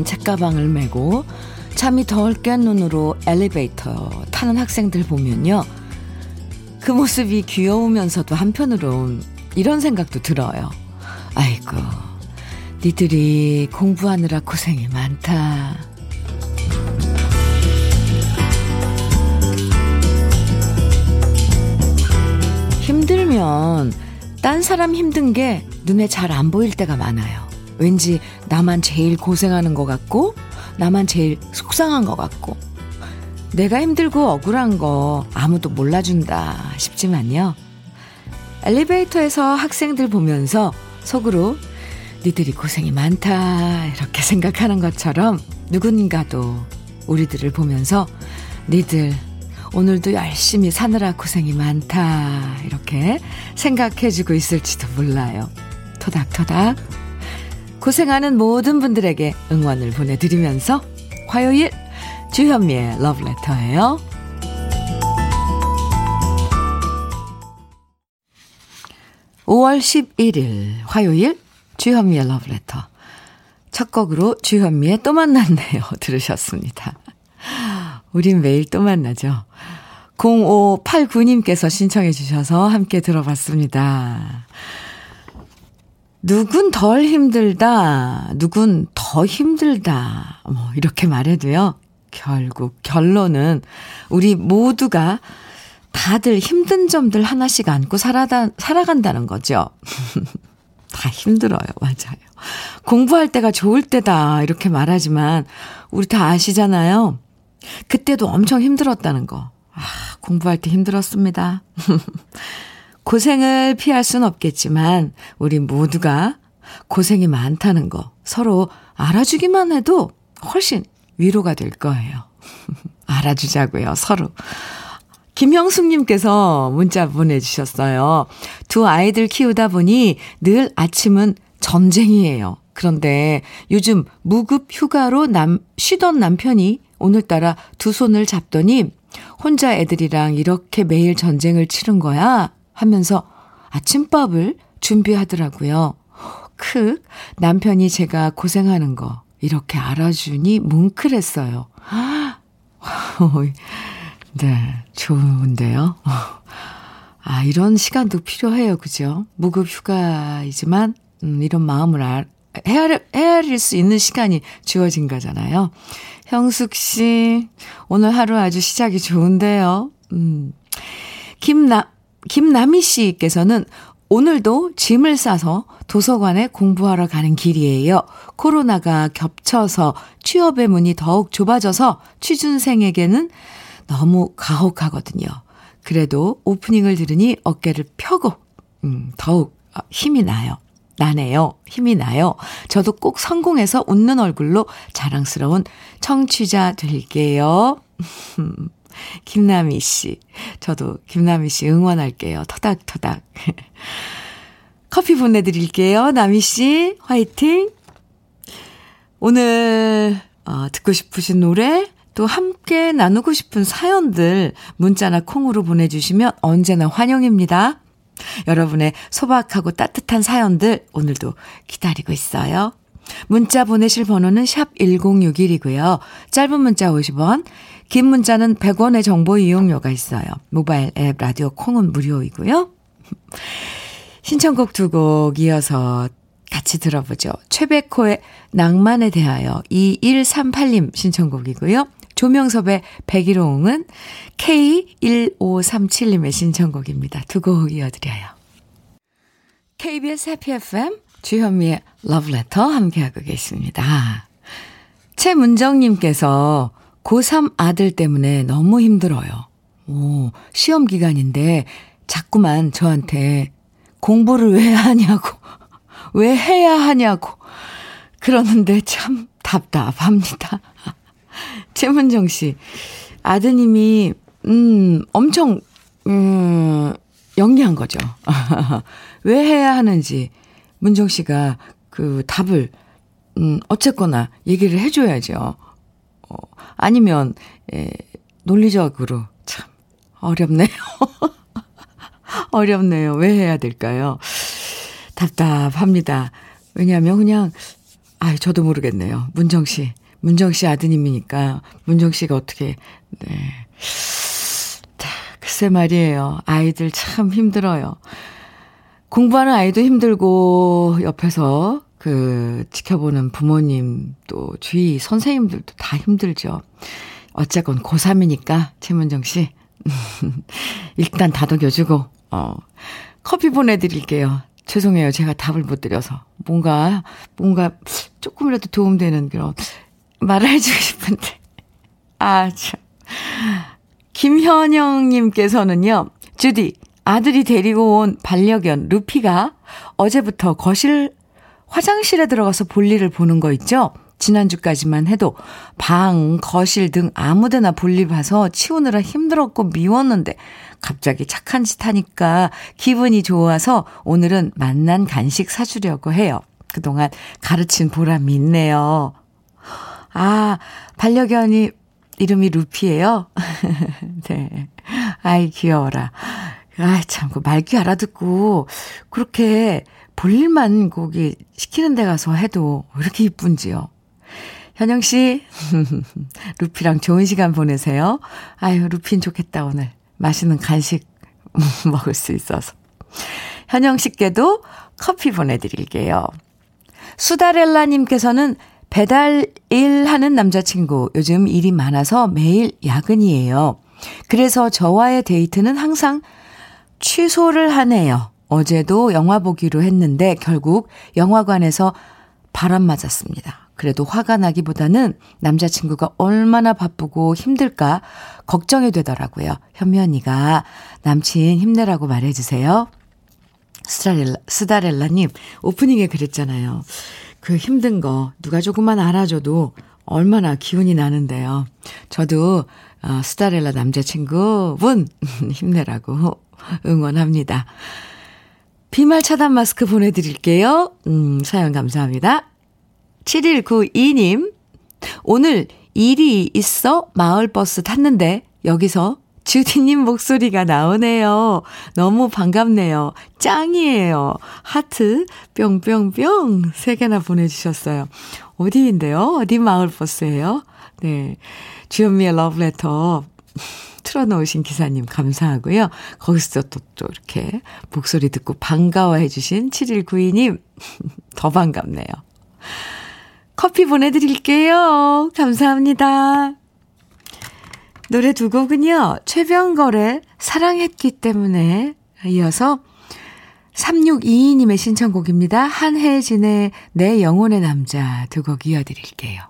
커다란 책가방을 메고 잠이 덜 깬 눈으로 엘리베이터 타는 학생들 보면요. 그 모습이 귀여우면서도 한편으론 이런 생각도 들어요. 아이고, 니들이 공부하느라 고생이 많다. 힘들면 딴 사람 힘든 게 눈에 잘 안 보일 때가 많아요. 왠지 나만 제일 고생하는 것 같고, 나만 제일 속상한 것 같고, 내가 힘들고 억울한 거 아무도 몰라준다 싶지만요. 엘리베이터에서 학생들 보면서 속으로 니들이 고생이 많다 이렇게 생각하는 것처럼 누군가도 우리들을 보면서 니들 오늘도 열심히 사느라 고생이 많다 이렇게 생각해주고 있을지도 몰라요. 토닥토닥 고생하는 모든 분들에게 응원을 보내드리면서 화요일 주현미의 러브레터예요. 5월 11일 화요일 주현미의 러브레터 첫 곡으로 주현미의 또 만났네요 들으셨습니다. 우린 매일 또 만나죠. 0589님께서 신청해 주셔서 함께 들어봤습니다. 누군 덜 힘들다, 누군 더 힘들다, 뭐, 이렇게 말해도요. 결국 결론은 우리 모두가 다들 힘든 점들 하나씩 안고 살아다, 살아간다는 거죠. 다 힘들어요. 맞아요. 공부할 때가 좋을 때다. 이렇게 말하지만, 우리 다 아시잖아요. 그때도 엄청 힘들었다는 거. 아, 공부할 때 힘들었습니다. 고생을 피할 순 없겠지만, 우리 모두가 고생이 많다는 거 서로 알아주기만 해도 훨씬 위로가 될 거예요. 알아주자고요, 서로. 김형숙님께서 문자 보내주셨어요. 두 아이들 키우다 보니 늘 아침은 전쟁이에요. 그런데 요즘 무급 휴가로 남, 쉬던 남편이 오늘따라 두 손을 잡더니 혼자 애들이랑 이렇게 매일 전쟁을 치른 거야 하면서 아침밥을 준비하더라고요. 크, 남편이 제가 고생하는 거 이렇게 알아주니 뭉클했어요. 네, 좋은데요. 아, 이런 시간도 필요해요. 그죠? 무급 휴가이지만, 음, 이런 마음을 알, 헤아릴, 헤아릴 수 있는 시간이 주어진 거잖아요. 형숙 씨, 오늘 하루 아주 시작이 좋은데요. 음. 김나, 김남희 씨께서는 오늘도 짐을 싸서 도서관에 공부하러 가는 길이에요. 코로나가 겹쳐서 취업의 문이 더욱 좁아져서 취준생에게는 너무 가혹하거든요. 그래도 오프닝을 들으니 어깨를 펴고, 음, 더욱 힘이 나요. 나네요. 힘이 나요. 저도 꼭 성공해서 웃는 얼굴로 자랑스러운 청취자 될게요. 김남희 씨. 저도 김남희 씨 응원할게요. 터닥터닥. 커피 보내드릴게요. 남희 씨, 화이팅! 오늘, 어, 듣고 싶으신 노래, 또 함께 나누고 싶은 사연들, 문자나 콩으로 보내주시면 언제나 환영입니다. 여러분의 소박하고 따뜻한 사연들, 오늘도 기다리고 있어요. 문자 보내실 번호는 샵 1061이고요. 짧은 문자 50원, 긴 문자는 100원의 정보 이용료가 있어요. 모바일 앱 라디오 콩은 무료이고요. 신청곡 두 곡 이어서 같이 들어보죠. 최백호의 낭만에 대하여 2138님 신청곡이고요. 조명섭의 백일홍은 K1537님의 신청곡입니다. 두 곡 이어드려요. KBS 해피 FM 주현미의 러브레터 함께하고 계십니다. 최문정님께서 고3 아들 때문에 너무 힘들어요. 오, 시험 기간인데 자꾸만 저한테 공부를 왜 하냐고, 왜 해야 하냐고, 그러는데 참 답답합니다. 최문정 씨, 아드님이, 음, 엄청, 음, 영리한 거죠. 왜 해야 하는지, 문정 씨가 그 답을, 음, 어쨌거나 얘기를 해줘야죠. 어, 아니면, 에, 논리적으로 참 어렵네요. 어렵네요. 왜 해야 될까요? 답답합니다. 왜냐하면 그냥 아, 저도 모르겠네요. 문정 씨. 문정 씨 아드님이니까 문정 씨가 어떻게 네. 자, 글쎄 말이에요. 아이들 참 힘들어요. 공부하는 아이도 힘들고 옆에서 그 지켜보는 부모님 또 주위 선생님들도 다 힘들죠. 어쨌건 고3이니까 최문정 씨 일단 다독여주고 어 커피 보내드릴게요. 죄송해요. 제가 답을 못 드려서. 뭔가, 뭔가 조금이라도 도움되는 그런 말을 해주고 싶은데. 아, 참. 김현영님께서는요, 주디, 아들이 데리고 온 반려견 루피가 어제부터 거실 화장실에 들어가서 볼일을 보는 거 있죠? 지난주까지만 해도 방, 거실 등 아무 데나 볼일 봐서 치우느라 힘들었고 미웠는데 갑자기 착한 짓 하니까 기분이 좋아서 오늘은 만난 간식 사주려고 해요. 그동안 가르친 보람이 있네요. 아, 반려견이 이름이 루피예요. 네. 아이 귀여워라. 아, 참, 그 말귀 알아듣고 그렇게 볼일만 거기 시키는 데 가서 해도 왜 이렇게 이쁜지요. 현영 씨, 루피랑 좋은 시간 보내세요. 아유, 루피는 좋겠다, 오늘. 맛있는 간식 먹을 수 있어서. 현영 씨께도 커피 보내드릴게요. 수다렐라님께서는 배달 일 하는 남자친구 요즘 일이 많아서 매일 야근이에요. 그래서 저와의 데이트는 항상 취소를 하네요. 어제도 영화 보기로 했는데 결국 영화관에서 바람 맞았습니다. 그래도 화가 나기보다는 남자친구가 얼마나 바쁘고 힘들까 걱정이 되더라고요. 현면이가 남친 힘내라고 말해주세요. 스다렐라, 스다렐라님, 오프닝에 그랬잖아요. 그 힘든 거 누가 조금만 알아줘도 얼마나 기운이 나는데요. 저도 어, 스타렐라 남자친구분 힘내라고 응원합니다. 비말 차단 마스크 보내드릴게요. 음, 사연 감사합니다. 7192님, 오늘 일이 있어 마을버스 탔는데 여기서 주디님 목소리가 나오네요. 너무 반갑네요. 짱이에요. 하트 뿅뿅뿅 세 개나 보내주셨어요. 어디인데요? 어디 마을버스예요? 네. 주현미의 러브레터 틀어놓으신 기사님 감사하고요. 거기서 또, 또 이렇게 목소리 듣고 반가워해 주신 7192님 더 반갑네요. 커피 보내드릴게요. 감사합니다. 노래 두 곡은요, 최병걸의 사랑했기 때문에 이어서 3622님의 신청곡입니다. 한혜진의 내 영혼의 남자 두 곡 이어드릴게요.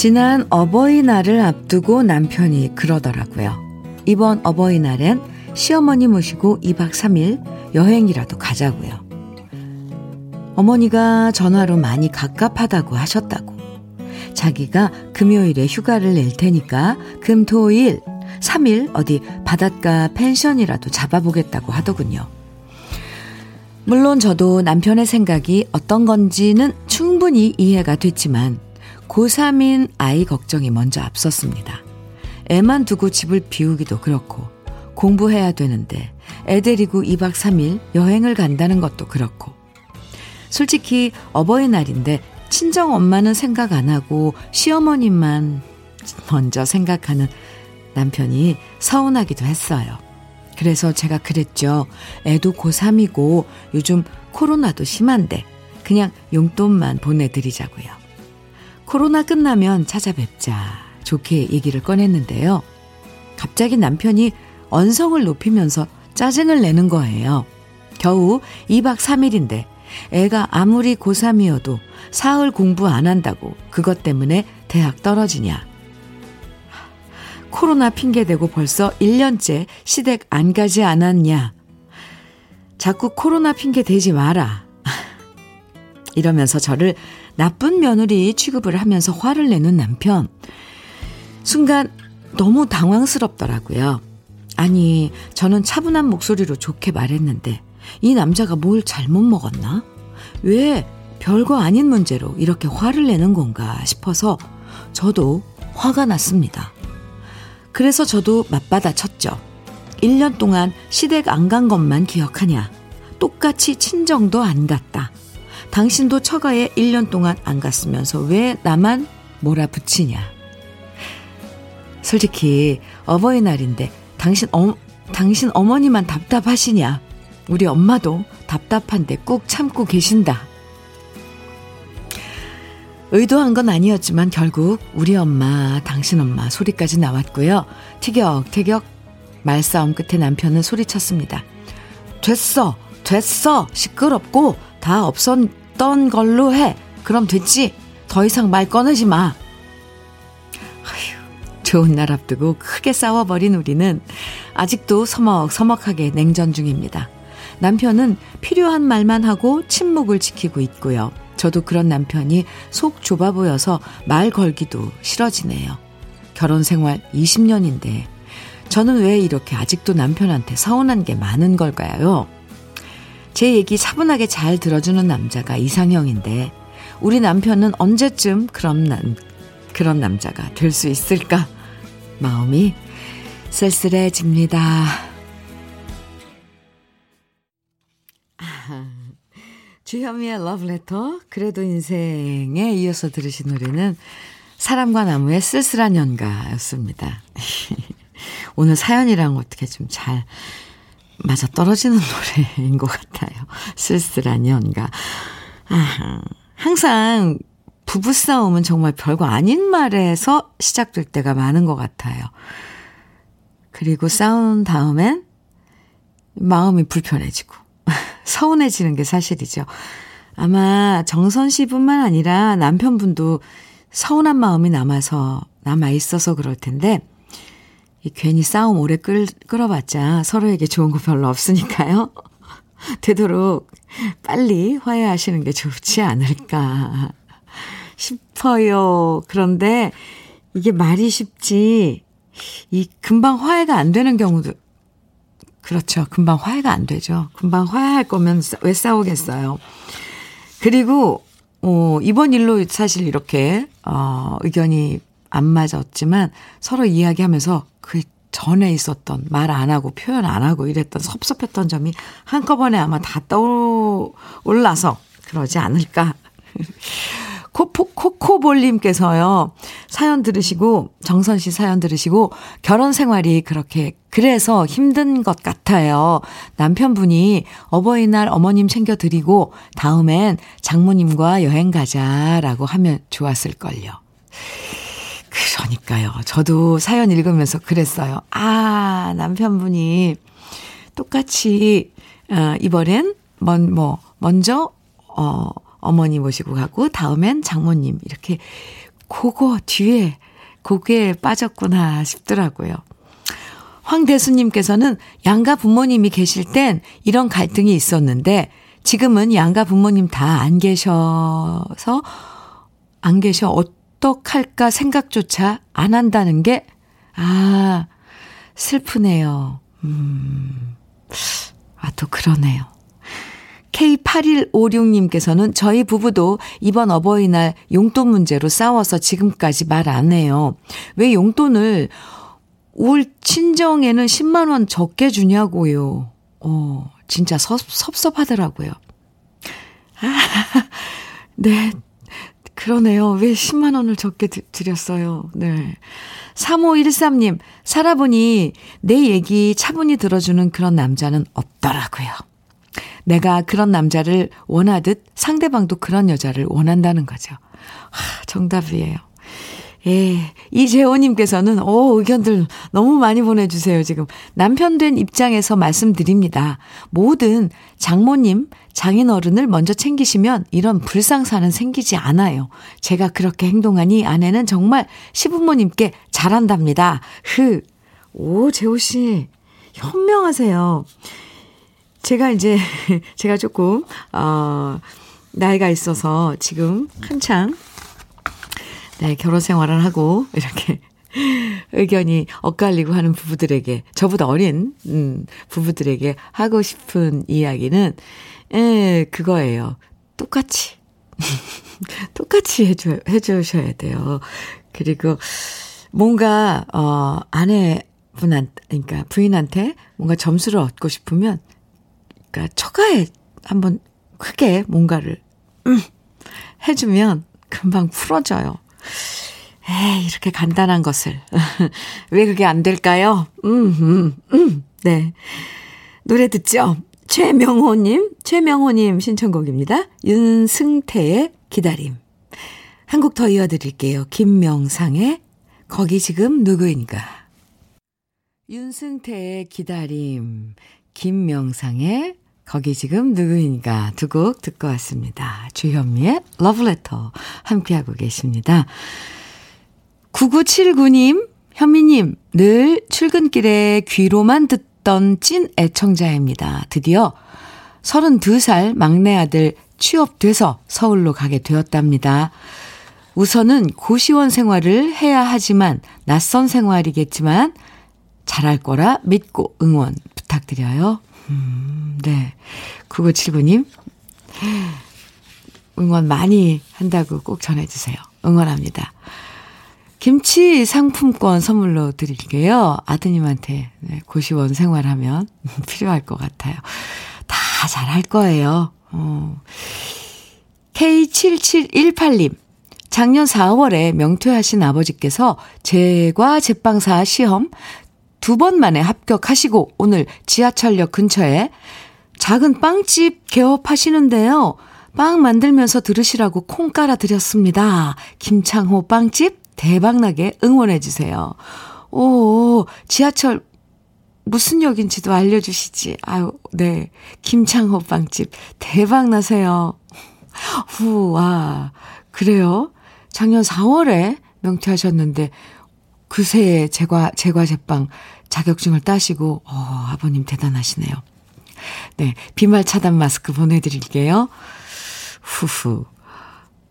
지난 어버이날을 앞두고 남편이 그러더라고요. 이번 어버이날엔 시어머니 모시고 2박 3일 여행이라도 가자고요. 어머니가 전화로 많이 갑갑하다고 하셨다고. 자기가 금요일에 휴가를 낼 테니까 금, 토, 일 3일 어디 바닷가 펜션이라도 잡아보겠다고 하더군요. 물론 저도 남편의 생각이 어떤 건지는 충분히 이해가 됐지만 고3인 아이 걱정이 먼저 앞섰습니다. 애만 두고 집을 비우기도 그렇고 공부해야 되는데 애 데리고 2박 3일 여행을 간다는 것도 그렇고 솔직히 어버이날인데 친정 엄마는 생각 안 하고 시어머님만 먼저 생각하는 남편이 서운하기도 했어요. 그래서 제가 그랬죠. 애도 고3이고 요즘 코로나도 심한데 그냥 용돈만 보내드리자고요. 코로나 끝나면 찾아뵙자. 좋게 얘기를 꺼냈는데요. 갑자기 남편이 언성을 높이면서 짜증을 내는 거예요. 겨우 2박 3일인데 애가 아무리 고3이어도 사흘 공부 안 한다고 그것 때문에 대학 떨어지냐. 코로나 핑계대고 벌써 1년째 시댁 안 가지 않았냐. 자꾸 코로나 핑계 대지 마라. 이러면서 저를 나쁜 며느리 취급을 하면서 화를 내는 남편. 순간 너무 당황스럽더라고요. 아니, 저는 차분한 목소리로 좋게 말했는데, 이 남자가 뭘 잘못 먹었나? 왜 별거 아닌 문제로 이렇게 화를 내는 건가 싶어서 저도 화가 났습니다. 그래서 저도 맞받아 쳤죠. 1년 동안 시댁 안 간 것만 기억하냐. 똑같이 친정도 안 갔다. 당신도 처가에 1년 동안 안 갔으면서 왜 나만 몰아붙이냐. 솔직히 어버이날인데 당신 어, 당신 어머니만 답답하시냐. 우리 엄마도 답답한데 꾹 참고 계신다. 의도한 건 아니었지만 결국 우리 엄마, 당신 엄마 소리까지 나왔고요. 티격태격 말싸움 끝에 남편은 소리쳤습니다. 됐어, 됐어, 시끄럽고 다 없었 던 걸로 해. 그럼 됐지. 더 이상 말 꺼내지 마. 아휴, 좋은 날 앞두고 크게 싸워버린 우리는 아직도 서먹서먹하게 냉전 중입니다. 남편은 필요한 말만 하고 침묵을 지키고 있고요. 저도 그런 남편이 속 좁아 보여서 말 걸기도 싫어지네요. 결혼 생활 20년인데 저는 왜 이렇게 아직도 남편한테 서운한 게 많은 걸까요? 제 얘기 차분하게 잘 들어주는 남자가 이상형인데 우리 남편은 언제쯤 그런 남, 그런 남자가 될 수 있을까? 마음이 쓸쓸해집니다. 주현미의 러브레터, 그래도 인생에 이어서 들으신 노래는 사람과 나무의 쓸쓸한 연가였습니다. 오늘 사연이랑 어떻게 좀 잘 맞아 떨어지는 노래인 것 같아요. 쓸쓸한 연가. 아, 항상 부부싸움은 정말 별거 아닌 말에서 시작될 때가 많은 것 같아요. 그리고 싸운 다음엔 마음이 불편해지고, 서운해지는 게 사실이죠. 아마 정선 씨뿐만 아니라 남편분도 서운한 마음이 남아서, 남아 있어서 그럴 텐데, 이 괜히 싸움 오래 끌, 끌어봤자 서로에게 좋은 거 별로 없으니까요. 되도록 빨리 화해하시는 게 좋지 않을까 싶어요. 그런데 이게 말이 쉽지, 이 금방 화해가 안 되는 경우도 그렇죠. 금방 화해가 안 되죠. 금방 화해할 거면 왜 싸우겠어요. 그리고, 어, 이번 일로 사실 이렇게, 어, 의견이 안 맞았지만 서로 이야기하면서 그 전에 있었던 말 안 하고 표현 안 하고 이랬던 섭섭했던 점이 한꺼번에 아마 다 떠올라서 그러지 않을까. 코포, 코코볼님께서요, 사연 들으시고, 정선 씨 사연 들으시고, 결혼 생활이 그렇게, 그래서 힘든 것 같아요. 남편분이 어버이날 어머님 챙겨드리고, 다음엔 장모님과 여행 가자라고 하면 좋았을걸요. 그러니까요. 저도 사연 읽으면서 그랬어요. 아, 남편분이 똑같이, 어, 이번엔, 먼, 뭐, 먼저, 어, 어머니 모시고 가고 다음엔 장모님 이렇게 그거 뒤에 고개에 빠졌구나 싶더라고요. 황대수님께서는 양가 부모님이 계실 땐 이런 갈등이 있었는데 지금은 양가 부모님 다 안 계셔서 안 계셔 어떡할까 생각조차 안 한다는 게 아, 슬프네요. 음. 아, 또 그러네요. K8156님께서는 저희 부부도 이번 어버이날 용돈 문제로 싸워서 지금까지 말 안 해요. 왜 용돈을 올 친정에는 10만원 적게 주냐고요. 어, 진짜 섭, 섭섭하더라고요. 아, 네. 그러네요. 왜 10만 원을 적게 드렸어요. 네. 3513님, 살아보니 내 얘기 차분히 들어주는 그런 남자는 없더라고요. 내가 그런 남자를 원하듯 상대방도 그런 여자를 원한다는 거죠. 하, 정답이에요. 예, 이재호님께서는, 오, 의견들 너무 많이 보내주세요, 지금. 남편 된 입장에서 말씀드립니다. 모든 장모님, 장인어른을 먼저 챙기시면 이런 불상사는 생기지 않아요. 제가 그렇게 행동하니 아내는 정말 시부모님께 잘한답니다. 흐. 오, 재호씨. 현명하세요. 제가 이제, 제가 조금, 어, 나이가 있어서 지금 한창, 네, 결혼 생활을 하고, 이렇게 의견이 엇갈리고 하는 부부들에게, 저보다 어린, 음, 부부들에게 하고 싶은 이야기는, 예, 그거예요. 똑같이. 똑같이 해줘, 해주셔야 돼요. 그리고 뭔가, 어, 아내분한, 그러니까 부인한테 뭔가 점수를 얻고 싶으면, 그러니까 처가에 한번 크게 뭔가를, 음, 해주면 금방 풀어져요. 에이, 이렇게 간단한 것을. 왜 그게 안 될까요? 음, 음, 음. 네. 노래 듣죠? 최명호님, 최명호님 신청곡입니다. 윤승태의 기다림. 한 곡 더 이어드릴게요. 김명상의 거기 지금 누구인가. 윤승태의 기다림, 김명상의 거기 지금 누구인가 두 곡 듣고 왔습니다. 주현미의 러브레터 함께하고 계십니다. 9979님, 현미님, 늘 출근길에 귀로만 듣던 찐 애청자입니다. 드디어 32살 막내 아들 취업돼서 서울로 가게 되었답니다. 우선은 고시원 생활을 해야 하지만 낯선 생활이겠지만 잘할 거라 믿고 응원 부탁드려요. 음, 네. 9979님, 응원 많이 한다고 꼭 전해주세요. 응원합니다. 김치 상품권 선물로 드릴게요. 아드님한테 네, 고시원 생활하면 필요할 것 같아요. 다 잘할 거예요. 어. K7718님. 작년 4월에 명퇴하신 아버지께서 제과 제빵사 시험 두 번 만에 합격하시고 오늘 지하철역 근처에 작은 빵집 개업하시는데요. 빵 만들면서 들으시라고 콩 깔아 드렸습니다. 김창호 빵집 대박나게 응원해주세요. 오, 지하철 무슨 역인지도 알려주시지. 아유, 네. 김창호 빵집 대박 나세요. 후, 와. 그래요? 작년 4월에 명퇴하셨는데 그새에 제과, 제과 제빵 자격증을 따시고, 어, 아버님 대단하시네요. 네. 비말 차단 마스크 보내드릴게요. 후후.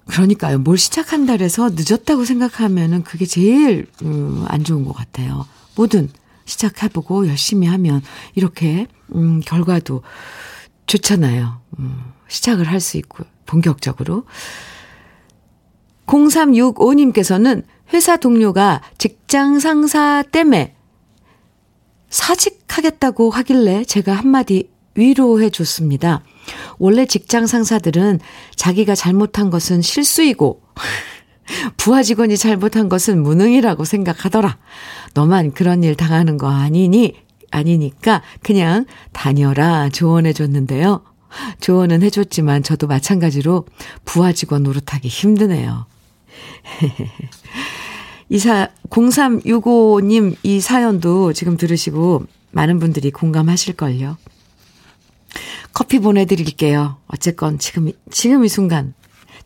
그러니까요. 뭘 시작한다 그래서 늦었다고 생각하면은 그게 제일 음, 안 좋은 것 같아요. 뭐든 시작해보고 열심히 하면 이렇게 음, 결과도 좋잖아요. 음, 시작을 할 수 있고 본격적으로. 0365님께서는 회사 동료가 직장 상사 때문에 사직하겠다고 하길래 제가 한마디 위로해 줬습니다. 원래 직장 상사들은 자기가 잘못한 것은 실수이고 부하 직원이 잘못한 것은 무능이라고 생각하더라. 너만 그런 일 당하는 거 아니니? 아니니까 그냥 다녀라 조언해 줬는데요. 조언은 해줬지만 저도 마찬가지로 부하 직원 노릇하기 힘드네요. 이사 0365님 이 사연도 지금 들으시고 많은 분들이 공감하실걸요. 커피 보내드릴게요. 어쨌건 지금, 지금 이 순간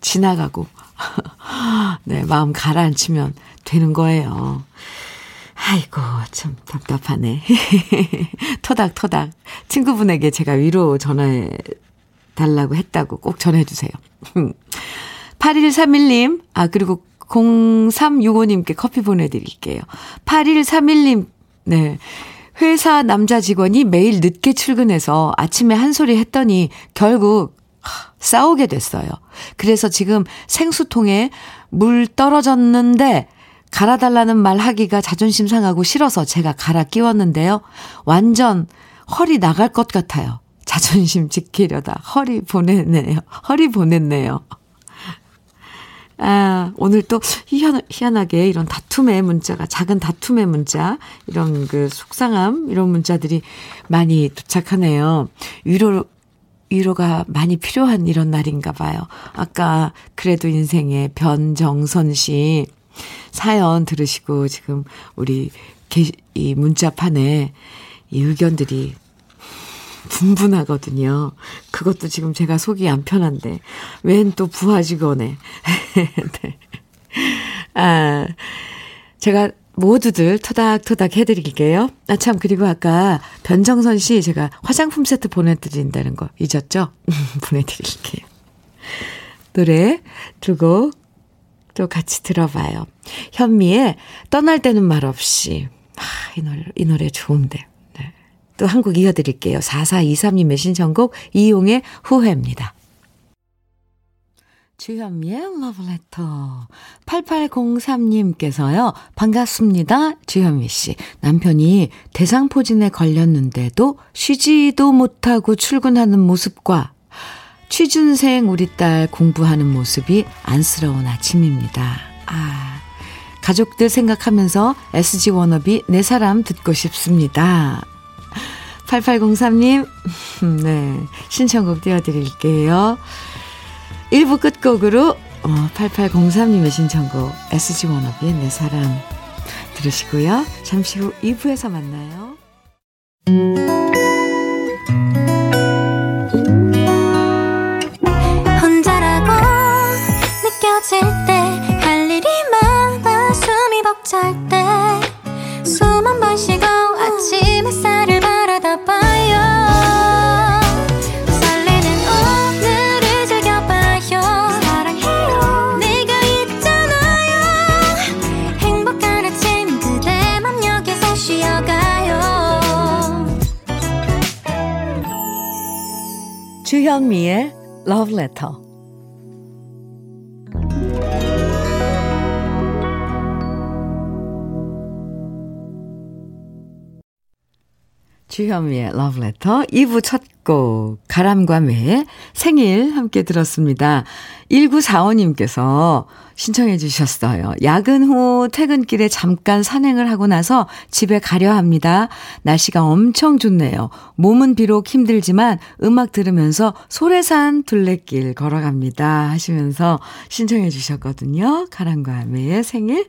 지나가고, 네, 마음 가라앉히면 되는 거예요. 아이고, 참 답답하네. 토닥토닥. 친구분에게 제가 위로 전화해 달라고 했다고 꼭 전해주세요. 8131님, 아, 그리고 0365님께 커피 보내드릴게요. 8131님, 네. 회사 남자 직원이 매일 늦게 출근해서 아침에 한 소리 했더니 결국 싸우게 됐어요. 그래서 지금 생수통에 물 떨어졌는데 갈아달라는 말 하기가 자존심 상하고 싫어서 제가 갈아 끼웠는데요. 완전 허리 나갈 것 같아요. 자존심 지키려다 허리 보냈네요. 허리 보냈네요. 아, 오늘 또 희한, 희한하게 이런 다툼의 문자가, 작은 다툼의 문자, 이런 그 속상함, 이런 문자들이 많이 도착하네요. 위로, 위로가 많이 필요한 이런 날인가 봐요. 아까 그래도 인생의 변정선 씨 사연 들으시고 지금 우리 게, 이 문자판에 이 의견들이 분분하거든요. 그것도 지금 제가 속이 안 편한데, 웬 또 부하 직원에. 네. 아, 제가 모두들 토닥토닥 해드릴게요. 아, 참, 그리고 아까 변정선 씨 제가 화장품 세트 보내드린다는 거 잊었죠? 보내드릴게요. 노래 두곡 또 같이 들어봐요. 현미의 떠날 때는 말 없이. 아, 이 노래, 이 노래 좋은데. 네. 또한곡 이어드릴게요. 4423님의 신청곡 이용의 후회입니다. 주현미의 러브레터. 8803님께서요, 반갑습니다. 주현미 씨. 남편이 대상포진에 걸렸는데도 쉬지도 못하고 출근하는 모습과 취준생 우리 딸 공부하는 모습이 안쓰러운 아침입니다. 아, 가족들 생각하면서 SG 워너비 내 사람 듣고 싶습니다. 8803님, 네, 신청곡 띄워드릴게요. 1부 끝곡으로 어, 8803님의 신청곡 SG 워너비의 내 사람 들으시고요. 잠시 후 2부에서 만나요. 혼자라고 느껴질 때 주현미의 Love Letter. 주현미의 Letter 2부 첫 곡, 가람과 매 생일 함께 들었습니다. 1945님께서 신청해 주셨어요. 야근 후 퇴근길에 잠깐 산행을 하고 나서 집에 가려 합니다. 날씨가 엄청 좋네요. 몸은 비록 힘들지만 음악 들으면서 소래산 둘레길 걸어갑니다. 하시면서 신청해 주셨거든요. 가람과 매의 생일.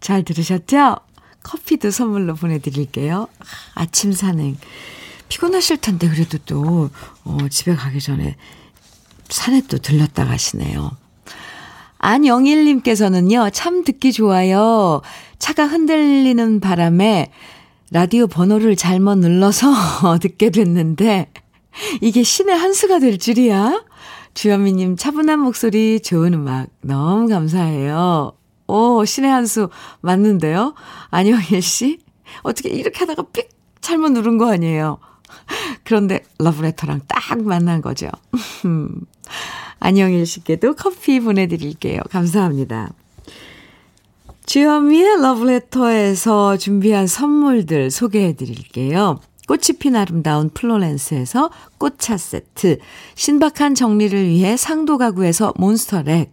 잘 들으셨죠? 커피도 선물로 보내드릴게요. 아침 산행. 피곤하실 텐데 그래도 또 어, 집에 가기 전에 산에 또 들렀다 가시네요. 안영일님께서는요, 참 듣기 좋아요. 차가 흔들리는 바람에 라디오 번호를 잘못 눌러서 듣게 됐는데, 이게 신의 한 수가 될 줄이야? 주현미님 차분한 목소리, 좋은 음악, 너무 감사해요. 오, 신의 한 수 맞는데요? 안영일 씨? 어떻게 이렇게 하다가 삑 잘못 누른 거 아니에요? 그런데 러브레터랑 딱 만난 거죠. 안영일 씨께도 커피 보내드릴게요. 감사합니다. 주현미의 러브레터에서 준비한 선물들 소개해 드릴게요. 꽃이 핀 아름다운 플로렌스에서 꽃차 세트, 신박한 정리를 위해 상도 가구에서 몬스터렉,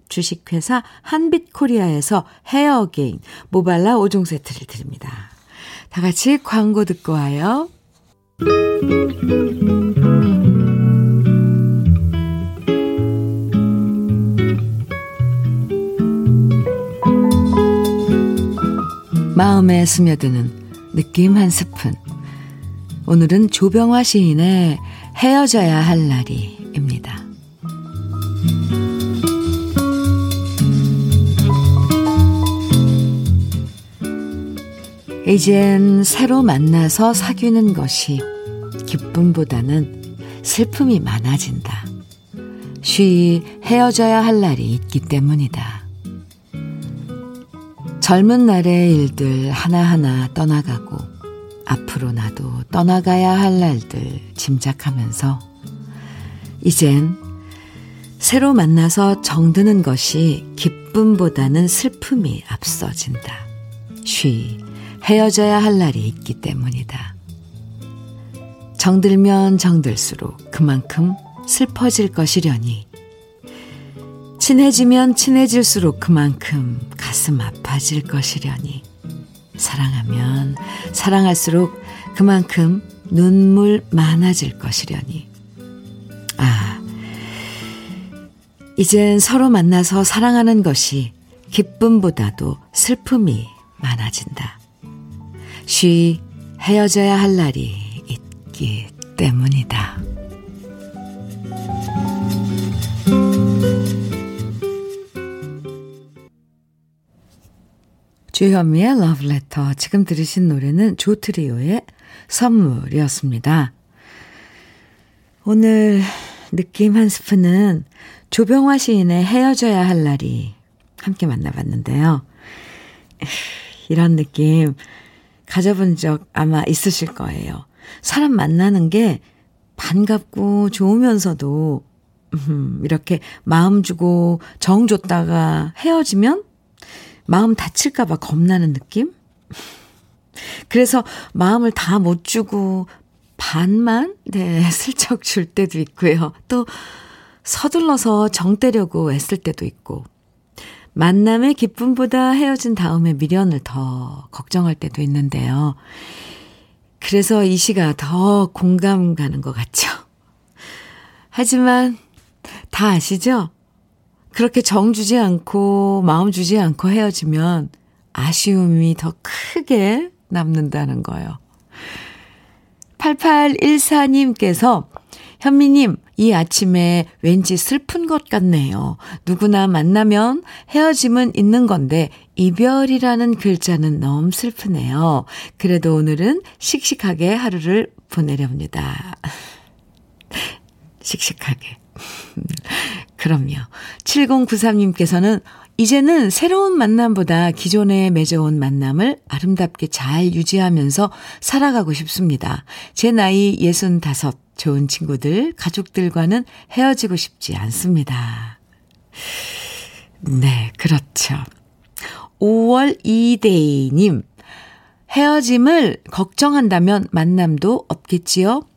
주식회사 한빛코리아에서 헤어게인, 모발라 5종 세트를 드립니다. 다 같이 광고 듣고 와요. 마음에 스며드는 느낌 한 스푼. 오늘은 조병화 시인의 헤어져야 할 날이입니다. 이젠 새로 만나서 사귀는 것이 기쁨보다는 슬픔이 많아진다. 쉬 헤어져야 할 날이 있기 때문이다. 젊은 날의 일들 하나하나 떠나가고 앞으로 나도 떠나가야 할 날들 짐작하면서 이젠 새로 만나서 정드는 것이 기쁨보다는 슬픔이 앞서진다. 쉬 헤어져야 할 날이 있기 때문이다. 정들면 정들수록 그만큼 슬퍼질 것이려니 친해지면 친해질수록 그만큼 가슴 아파질 것이려니. 사랑하면 사랑할수록 그만큼 눈물 많아질 것이려니. 아, 이젠 서로 만나서 사랑하는 것이 기쁨보다도 슬픔이 많아진다. 쉬 헤어져야 할 날이 있기 때문이다. 주현미의 러브레터. 지금 들으신 노래는 조트리오의 선물이었습니다. 오늘 느낌 한 스푼은 조병화 시인의 헤어져야 할 날이 함께 만나봤는데요. 이런 느낌 가져본 적 아마 있으실 거예요. 사람 만나는 게 반갑고 좋으면서도 음, 이렇게 마음 주고 정 줬다가 헤어지면 마음 다칠까봐 겁나는 느낌? 그래서 마음을 다 못 주고 반만, 네, 슬쩍 줄 때도 있고요. 또 서둘러서 정 떼려고 애쓸 때도 있고. 만남의 기쁨보다 헤어진 다음에 미련을 더 걱정할 때도 있는데요. 그래서 이 시가 더 공감 가는 것 같죠. 하지만 다 아시죠? 그렇게 정 주지 않고 마음 주지 않고 헤어지면 아쉬움이 더 크게 남는다는 거예요. 8814님께서 현미님, 이 아침에 왠지 슬픈 것 같네요. 누구나 만나면 헤어짐은 있는 건데, 이별이라는 글자는 너무 슬프네요. 그래도 오늘은 씩씩하게 하루를 보내렵니다. 씩씩하게. 그럼요. 7093님께서는 이제는 새로운 만남보다 기존에 맺어온 만남을 아름답게 잘 유지하면서 살아가고 싶습니다. 제 나이 65, 좋은 친구들, 가족들과는 헤어지고 싶지 않습니다. 네, 그렇죠. 5월 2데이님, 헤어짐을 걱정한다면 만남도 없겠지요?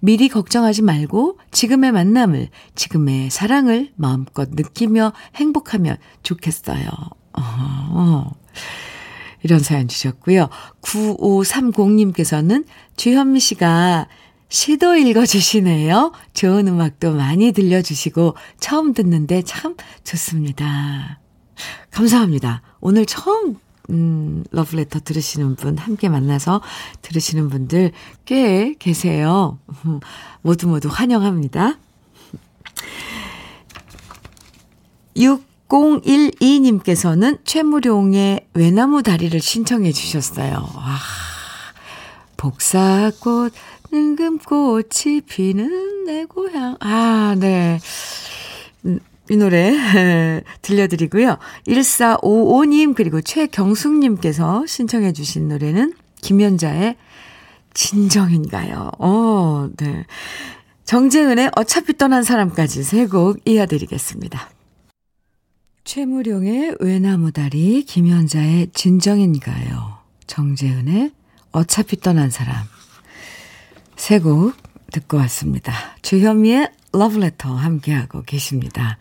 미리 걱정하지 말고 지금의 만남을, 지금의 사랑을 마음껏 느끼며 행복하면 좋겠어요. 어, 이런 사연 주셨고요. 9530님께서는 주현미 씨가 시도 읽어주시네요. 좋은 음악도 많이 들려주시고 처음 듣는데 참 좋습니다. 감사합니다. 오늘 처음 음, 러브레터 들으시는 분, 함께 만나서 들으시는 분들 꽤 계세요. 모두 모두 환영합니다. 6012님께서는 최무룡의 외나무 다리를 신청해 주셨어요. 와, 복사꽃, 늙음꽃이 피는 내 고향. 아, 네. 이 노래 들려드리고요. 1455님 그리고 최경숙님께서 신청해 주신 노래는 김연자의 진정인가요? 어, 네. 정재은의 어차피 떠난 사람까지 세 곡 이어드리겠습니다. 최무룡의 외나무다리, 김연자의 진정인가요? 정재은의 어차피 떠난 사람 세 곡 듣고 왔습니다. 주현미의 러브레터 함께하고 계십니다.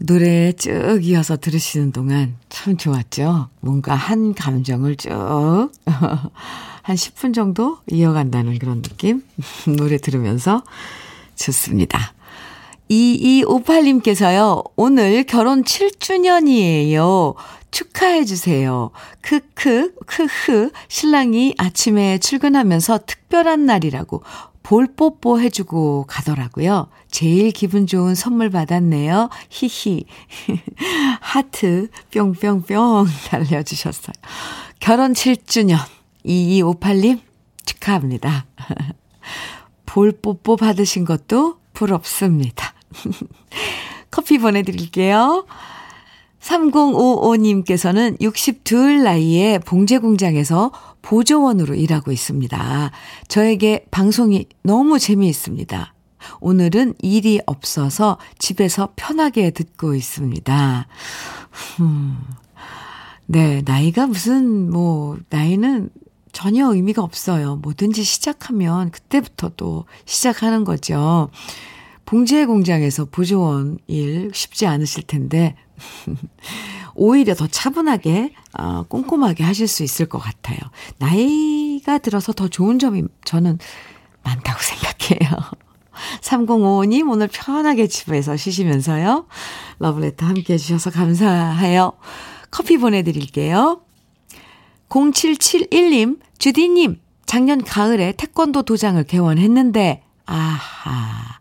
노래 쭉 이어서 들으시는 동안 참 좋았죠? 뭔가 한 감정을 쭉, 한 10분 정도 이어간다는 그런 느낌? 노래 들으면서 좋습니다. 2258님께서요, 오늘 결혼 7주년이에요. 축하해주세요. 크크, 크흐, 신랑이 아침에 출근하면서 특별한 날이라고 볼뽀뽀 해주고 가더라고요. 제일 기분 좋은 선물 받았네요. 히히. 하트 뿅뿅뿅 달려주셨어요. 결혼 7주년 2258님 축하합니다. 볼뽀뽀 받으신 것도 부럽습니다. 커피 보내드릴게요. 3055님께서는 62 나이에 봉제 공장에서 보조원으로 일하고 있습니다. 저에게 방송이 너무 재미있습니다. 오늘은 일이 없어서 집에서 편하게 듣고 있습니다. 음, 네, 나이가 무슨, 뭐, 나이는 전혀 의미가 없어요. 뭐든지 시작하면 그때부터 또 시작하는 거죠. 봉제 공장에서 보조원 일 쉽지 않으실 텐데, 오히려 더 차분하게, 어, 꼼꼼하게 하실 수 있을 것 같아요. 나이가 들어서 더 좋은 점이 저는 많다고 생각해요. 3055님, 오늘 편하게 집에서 쉬시면서요. 러브레터 함께 해주셔서 감사해요. 커피 보내드릴게요. 0771님, 주디님, 작년 가을에 태권도 도장을 개원했는데, 아하.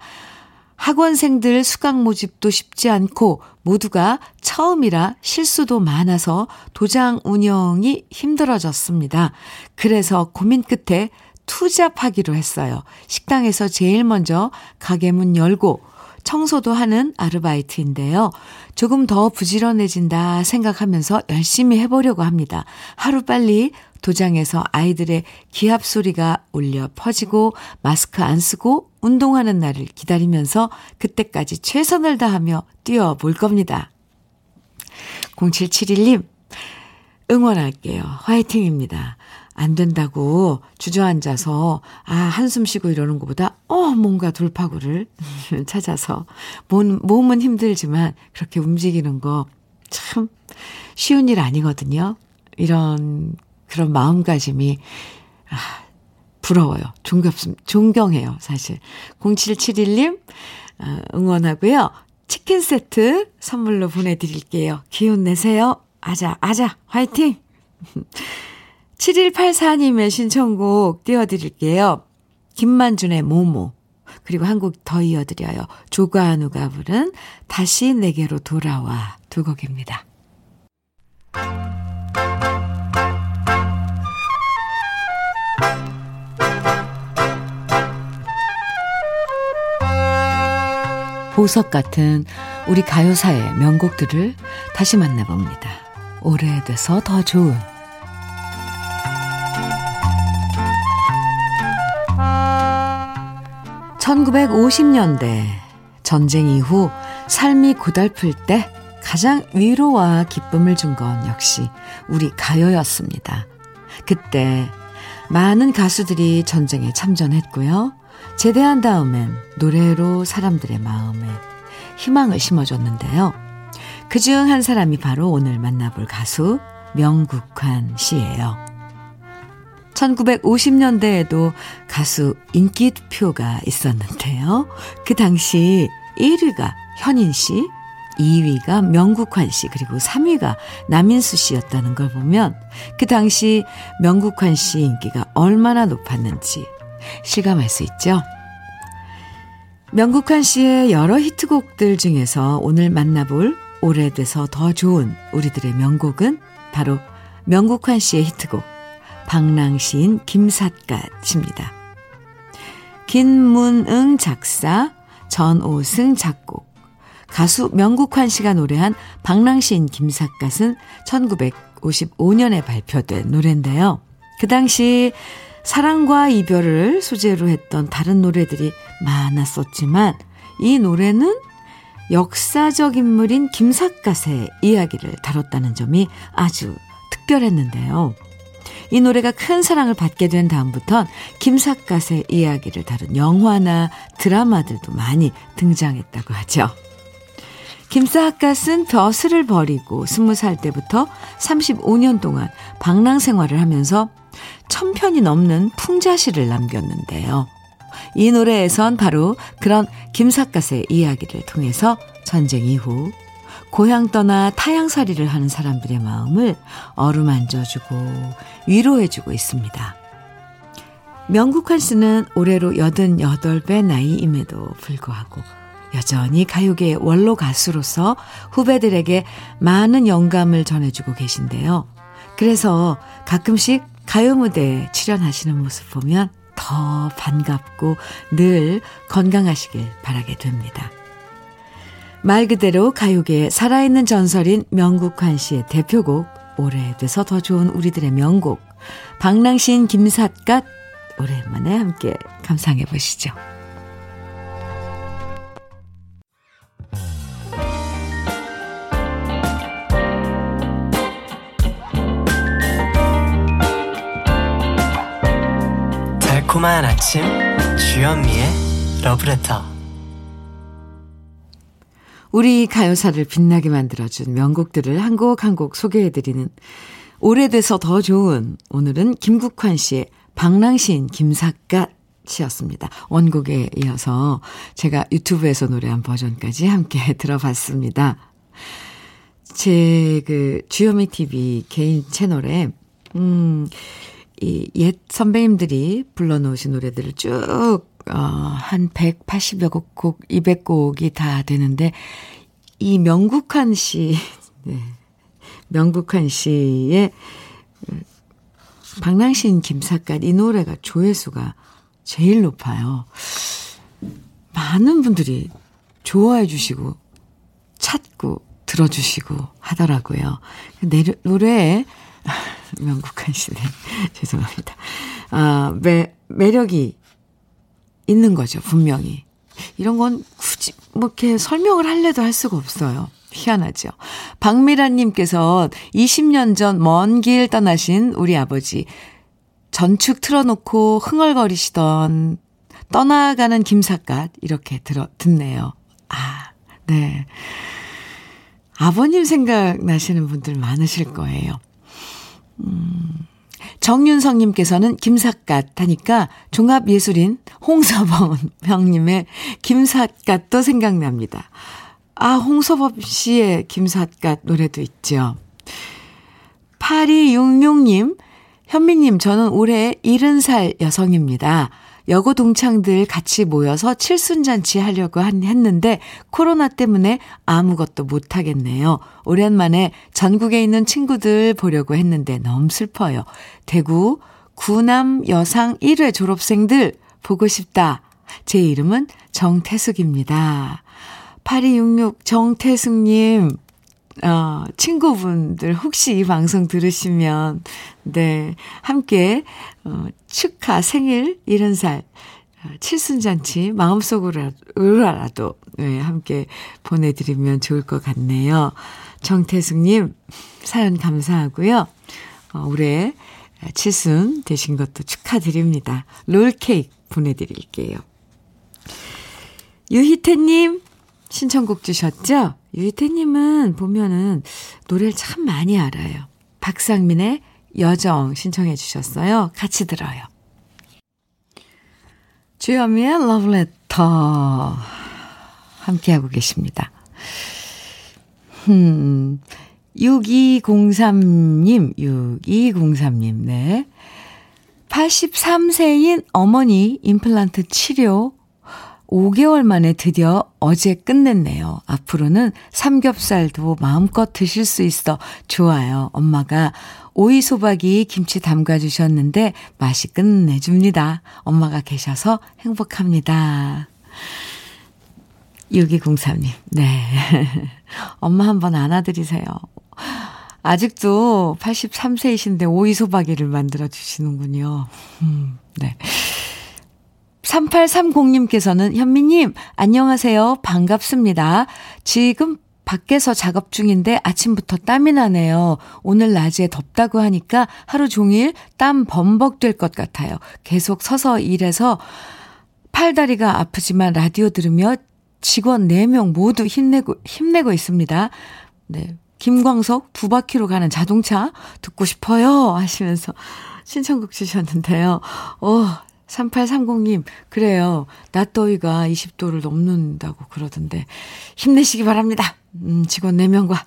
학원생들 수강 모집도 쉽지 않고 모두가 처음이라 실수도 많아서 도장 운영이 힘들어졌습니다. 그래서 고민 끝에 투잡하기로 했어요. 식당에서 제일 먼저 가게 문 열고 청소도 하는 아르바이트인데요. 조금 더 부지런해진다 생각하면서 열심히 해보려고 합니다. 하루 빨리 도장에서 아이들의 기합 소리가 울려 퍼지고 마스크 안 쓰고 운동하는 날을 기다리면서 그때까지 최선을 다하며 뛰어볼 겁니다. 0771님, 응원할게요. 화이팅입니다. 안 된다고 주저앉아서, 아, 한숨 쉬고 이러는 것보다, 어, 뭔가 돌파구를 찾아서, 몸, 몸은 힘들지만 그렇게 움직이는 거 참 쉬운 일 아니거든요. 이런, 그런 마음가짐이, 아, 부러워요. 존경습, 존경해요, 사실. 0771님, 아, 응원하고요. 치킨 세트 선물로 보내드릴게요. 기운 내세요. 아자, 아자, 화이팅! 7184님의 신청곡 띄워드릴게요. 김만준의 모모. 그리고 한 곡 더 이어드려요. 조가누가 부른 다시 내게로 돌아와 두 곡입니다. 보석 같은 우리 가요사의 명곡들을 다시 만나봅니다. 오래돼서 더 좋은 1950년대 전쟁 이후 삶이 고달플 때 가장 위로와 기쁨을 준 건 역시 우리 가요였습니다. 그때 많은 가수들이 전쟁에 참전했고요. 제대한 다음엔 노래로 사람들의 마음에 희망을 심어줬는데요. 그 중 한 사람이 바로 오늘 만나볼 가수 명국환 씨예요. 1950년대에도 가수 인기투표가 있었는데요. 그 당시 1위가 현인 씨, 2위가 명국환 씨, 그리고 3위가 남인수 씨였다는 걸 보면 그 당시 명국환 씨 인기가 얼마나 높았는지 실감할 수 있죠. 명국환 씨의 여러 히트곡들 중에서 오늘 만나볼 오래돼서 더 좋은 우리들의 명곡은 바로 명국환 씨의 히트곡 방랑시인 김삿갓입니다. 김문응 작사, 전오승 작곡, 가수 명국환 씨가 노래한 방랑시인 김삿갓은 1955년에 발표된 노래인데요. 그 당시 사랑과 이별을 소재로 했던 다른 노래들이 많았었지만 이 노래는 역사적 인물인 김삿갓의 이야기를 다뤘다는 점이 아주 특별했는데요. 이 노래가 큰 사랑을 받게 된 다음부턴 김삿갓의 이야기를 다룬 영화나 드라마들도 많이 등장했다고 하죠. 김삿갓은 벼슬을 버리고 20살 때부터 35년 동안 방랑 생활을 하면서 천편이 넘는 풍자시를 남겼는데요. 이 노래에선 바로 그런 김삿갓의 이야기를 통해서 전쟁 이후 고향 떠나 타향살이를 하는 사람들의 마음을 어루만져주고 위로해주고 있습니다. 명국환 씨는 올해로 88배 나이임에도 불구하고 여전히 가요계의 원로 가수로서 후배들에게 많은 영감을 전해주고 계신데요. 그래서 가끔씩 가요 무대에 출연하시는 모습 보면 더 반갑고 늘 건강하시길 바라게 됩니다. 말 그대로 가요계에 살아있는 전설인 명국환 씨의 대표곡 오래돼서 더 좋은 우리들의 명곡 방랑신 김삿갓 오랜만에 함께 감상해 보시죠. 달콤한 아침 주현미의 러브레터 우리 가요사를 빛나게 만들어준 명곡들을 한 곡 한 곡 소개해드리는 오래돼서 더 좋은 오늘은 김국환 씨의 방랑시인 김삿갓이었습니다. 원곡에 이어서 제가 유튜브에서 노래한 버전까지 함께 들어봤습니다. 제 그 주요미 TV 개인 채널에 음, 이 옛 선배님들이 불러놓으신 노래들을 쭉, 어, 한 180여 곡, 곡, 200곡이 다 되는데, 이 명국한 씨, 네. 명국한 씨의 방랑신 김삿갓 이 노래가 조회수가 제일 높아요. 많은 분들이 좋아해 주시고, 찾고, 들어주시고 하더라고요. 노래에 명국한 씨네. 죄송합니다. 아, 매, 매력이 있는 거죠, 분명히. 이런 건 굳이, 뭐, 이렇게 설명을 할래도 할 수가 없어요. 희한하죠. 박미라님께서 20년 전 먼 길 떠나신 우리 아버지, 전축 틀어놓고 흥얼거리시던 떠나가는 김삿갓, 이렇게 들어, 듣네요. 아, 네. 아버님 생각 나시는 분들 많으실 거예요. 음, 정윤성님께서는 김삿갓 하니까 종합예술인 홍서범 형님의 김삿갓도 생각납니다. 아, 홍서범 씨의 김삿갓 노래도 있죠. 8266님, 현미님, 저는 올해 70살 여성입니다. 여고 동창들 같이 모여서 칠순잔치 하려고 했는데 코로나 때문에 아무것도 못 하겠네요. 오랜만에 전국에 있는 친구들 보려고 했는데 너무 슬퍼요. 대구 구남 여상 1회 졸업생들 보고 싶다. 제 이름은 정태숙입니다. 8266 정태숙님, 어, 친구분들 혹시 이 방송 들으시면, 네, 함께, 어, 축하 생일 70살, 어, 칠순잔치 마음속으로라도, 네, 함께 보내드리면 좋을 것 같네요. 정태숙님, 사연 감사하고요. 어, 올해 칠순 되신 것도 축하드립니다. 롤케이크 보내드릴게요. 유희태님, 신청곡 주셨죠? 유희태님은 보면은 노래를 참 많이 알아요. 박상민의 여정 신청해 주셨어요. 같이 들어요. 주현미의 러브레터 함께하고 계십니다. 음, 6203님, 6203님, 네. 83세인 어머니 임플란트 치료 5개월 만에 드디어 어제 끝냈네요. 앞으로는 삼겹살도 마음껏 드실 수 있어 좋아요. 엄마가 오이 소박이 김치 담가 주셨는데 맛이 끝내줍니다. 엄마가 계셔서 행복합니다. 6203님, 네. 엄마 한번 안아드리세요. 아직도 83세이신데 오이 소박이를 만들어 주시는군요. 음, 네. 3830님께서는 현미님, 안녕하세요. 반갑습니다. 지금 밖에서 작업 중인데 아침부터 땀이 나네요. 오늘 낮에 덥다고 하니까 하루 종일 땀 범벅 될 것 같아요. 계속 서서 일해서 팔다리가 아프지만 라디오 들으며 직원 4명 모두 힘내고, 힘내고 있습니다. 네. 김광석 두 바퀴로 가는 자동차 듣고 싶어요. 하시면서 신청곡 주셨는데요. 어, 3830님, 그래요. 낮 더위가 20도를 넘는다고 그러던데, 힘내시기 바랍니다. 음, 직원 4명과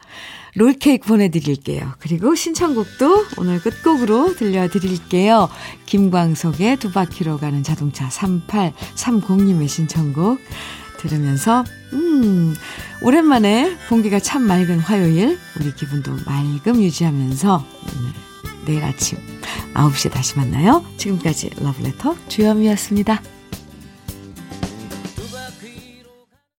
롤케이크 보내드릴게요. 그리고 신청곡도 오늘 끝곡으로 들려드릴게요. 김광석의 두 바퀴로 가는 자동차 3830님의 신청곡 들으면서, 음, 오랜만에 공기가 참 맑은 화요일, 우리 기분도 맑음 유지하면서, 음, 내일 아침 9시에 다시 만나요. 지금까지 러브레터 주현미였습니다.